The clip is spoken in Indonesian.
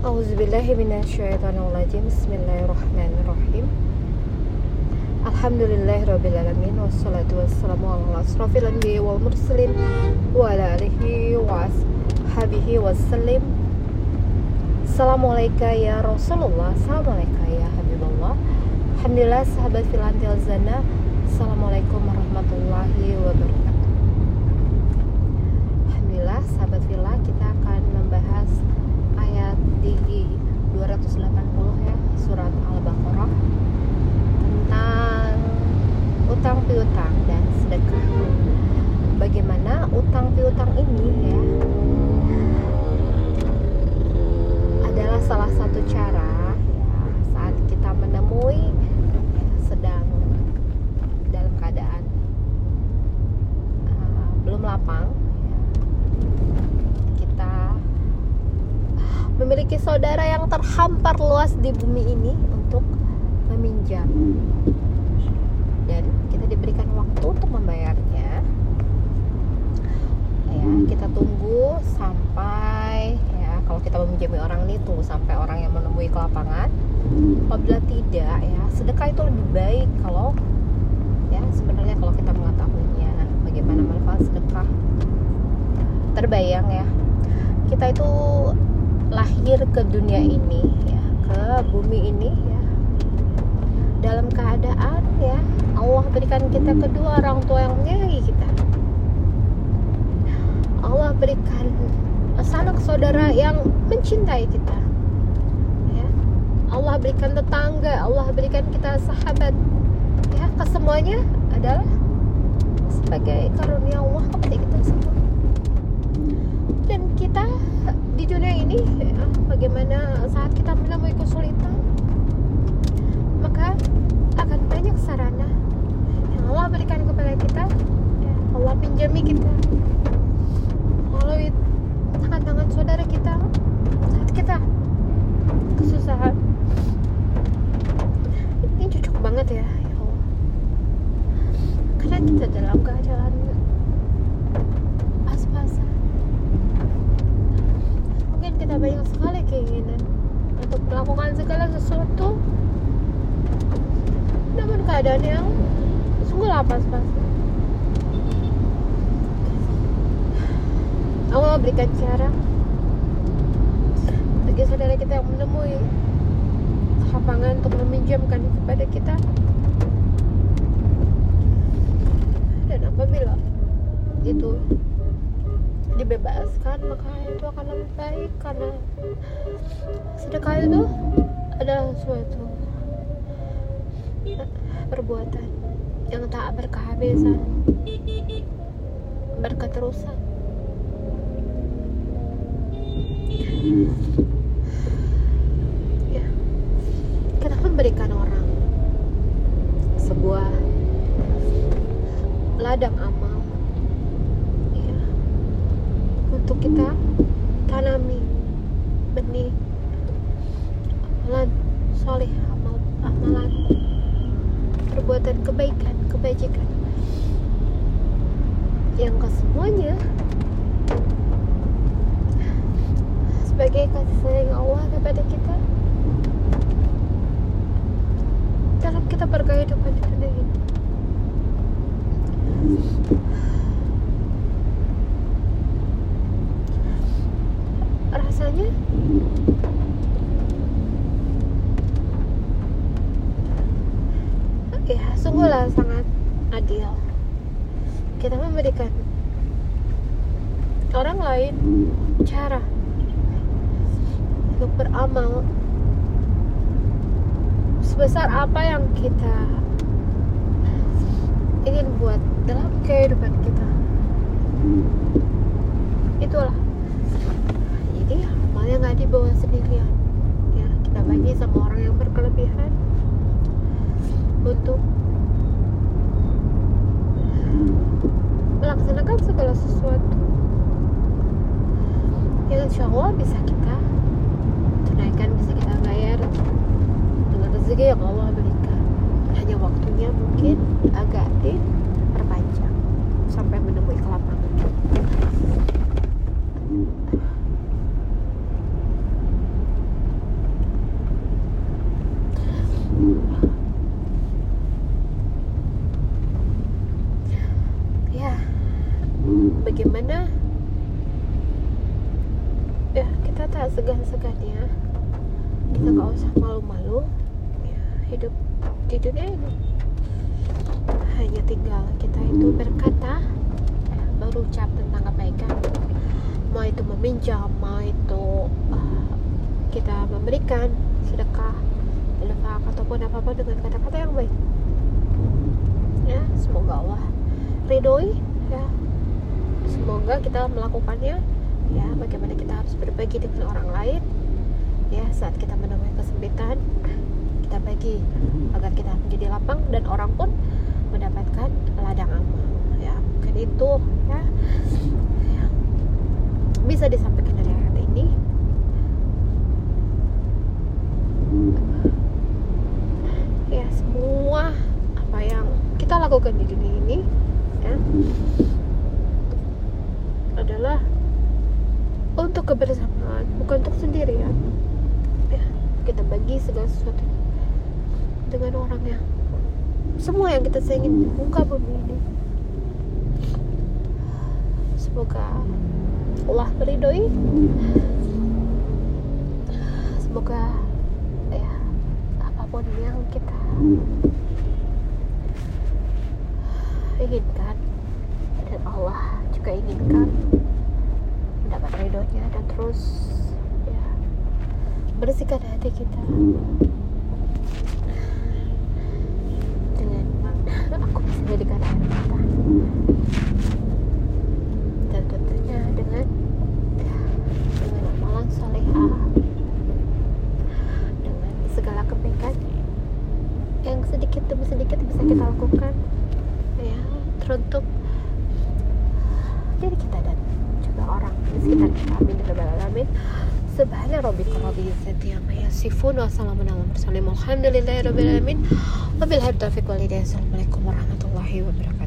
Auzubillahiminasyaitonirrajim Bismillahirrahmanirrahim. Alhamdulillahirrabbilalamin ya ya Assalamualaikum warahmatullahi wabarakatuh Alhamdulillah sahabat villa kita akan membahas ayat di 280 ya surat Al-Baqarah tentang utang piutang dan sedekah. Bagaimana utang piutang ini ya adalah salah satu cara ya, saat kita menemui sedang dalam keadaan uh, belum lapang ya, kita memiliki saudara yang terhampar luas di bumi ini untuk meminjam. Dan kita diberikan waktu untuk ya kita tunggu sampai ya kalau kita meminjami orang ini tunggu sampai orang yang menemui ke lapangan. Apabila tidak ya sedekah itu lebih baik kalau ya sebenarnya kalau kita mengetahuinya bagaimana manfaat sedekah. Terbayang ya kita itu lahir ke dunia ini ya ke bumi ini ya. Dalam keadaan ya Allah berikan kita kedua orang tua yang menyayangi kita Allah berikan sanak saudara yang mencintai kita. Ya. Allah berikan tetangga Allah berikan kita sahabat. Ya kesemuanya adalah sebagai karunia Allah kepada kita semua. Dan kita di dunia ini ya, bagaimana saat kita menemui kesulitan maka akan banyak sarana yang Allah berikan kepada kita ya, Allah pinjami kita melalui tangan-tangan saudara kita saat kita kesusahan ini cocok banget ya ya Allah karena kita dalam keadaan pas-pasan mungkin kita banyak sekali keinginan untuk melakukan segala sesuatu. Namun keadaan yang sungguhlah pas-pasan Allah berikan cara bagi saudara kita yang menemui lapangan untuk meminjamkan kepada kita. Dan apabila itu dibebaskan maka itu akan lebih baik karena sedekah itu adalah suatu perbuatan yang tak berkehabisan berketerusan kita tanami benih amalan soleh amal amalan perbuatan kebaikan kebajikan. Yang kesemuanya sebagai kasih sayang Allah kepada kita dalam kita berkehidupan di dunia ini rasanya ya sungguhlah sangat adil. Kita memberikan orang lain cara untuk beramal sebesar apa yang kita ingin buat dalam kehidupan kita. Itulah amalnya nggak dibawa sendirian. Ya kita bagi sama orang yang berkelebihan untuk melaksanakan segala sesuatu. Yang insya Allah bisa kita tunaikan bisa kita bayar dengan rezeki yang Allah berikan. Hanya waktunya mungkin agak diperpanjang sampai menemui kelapangan ya segan-segannya kita nggak usah malu-malu. Ya, hidup di dunia ini hanya tinggal kita itu berkata berucap tentang kebaikan. Mau itu meminjam mau itu uh, kita memberikan sedekah infak ataupun apa-apa dengan kata-kata yang baik. Ya semoga Allah ridhoi ya. Semoga kita melakukannya. Ya bagaimana kita harus berbagi dengan orang lain ya saat kita menemui kesempitan kita bagi agar kita menjadi lapang dan orang pun mendapatkan ladang amal. Ya mungkin itu ya, bisa disampaikan dari ayat ini. Ya semua apa yang kita lakukan di dunia ini ya adalah untuk kebersamaan bukan untuk sendirian ya kita bagi segala sesuatu dengan orang yang semua yang kita ingin di muka bumi ini. Semoga Allah meridoi semoga ya apa pun yang kita inginkan dan Allah juga inginkan mendapat ridhonya dan terus bersihkan hati kita. Dengan aku bisa jadikan air mata. Dan tentunya dengan dengan amalan solehah dengan segala kebaikan yang sedikit demi sedikit bisa kita lakukan ya teruntuk diri kita dan juga orang di sekitar kita. Amin. Rabbal alamin subhana rabbika rabbil izzati amma yasifun wa salamun ala mursalin walhamdulillahi rabbil alamin. Wabillahi taufiq wal hidayah. Assalamualaikum warahmatullahi wabarakatuh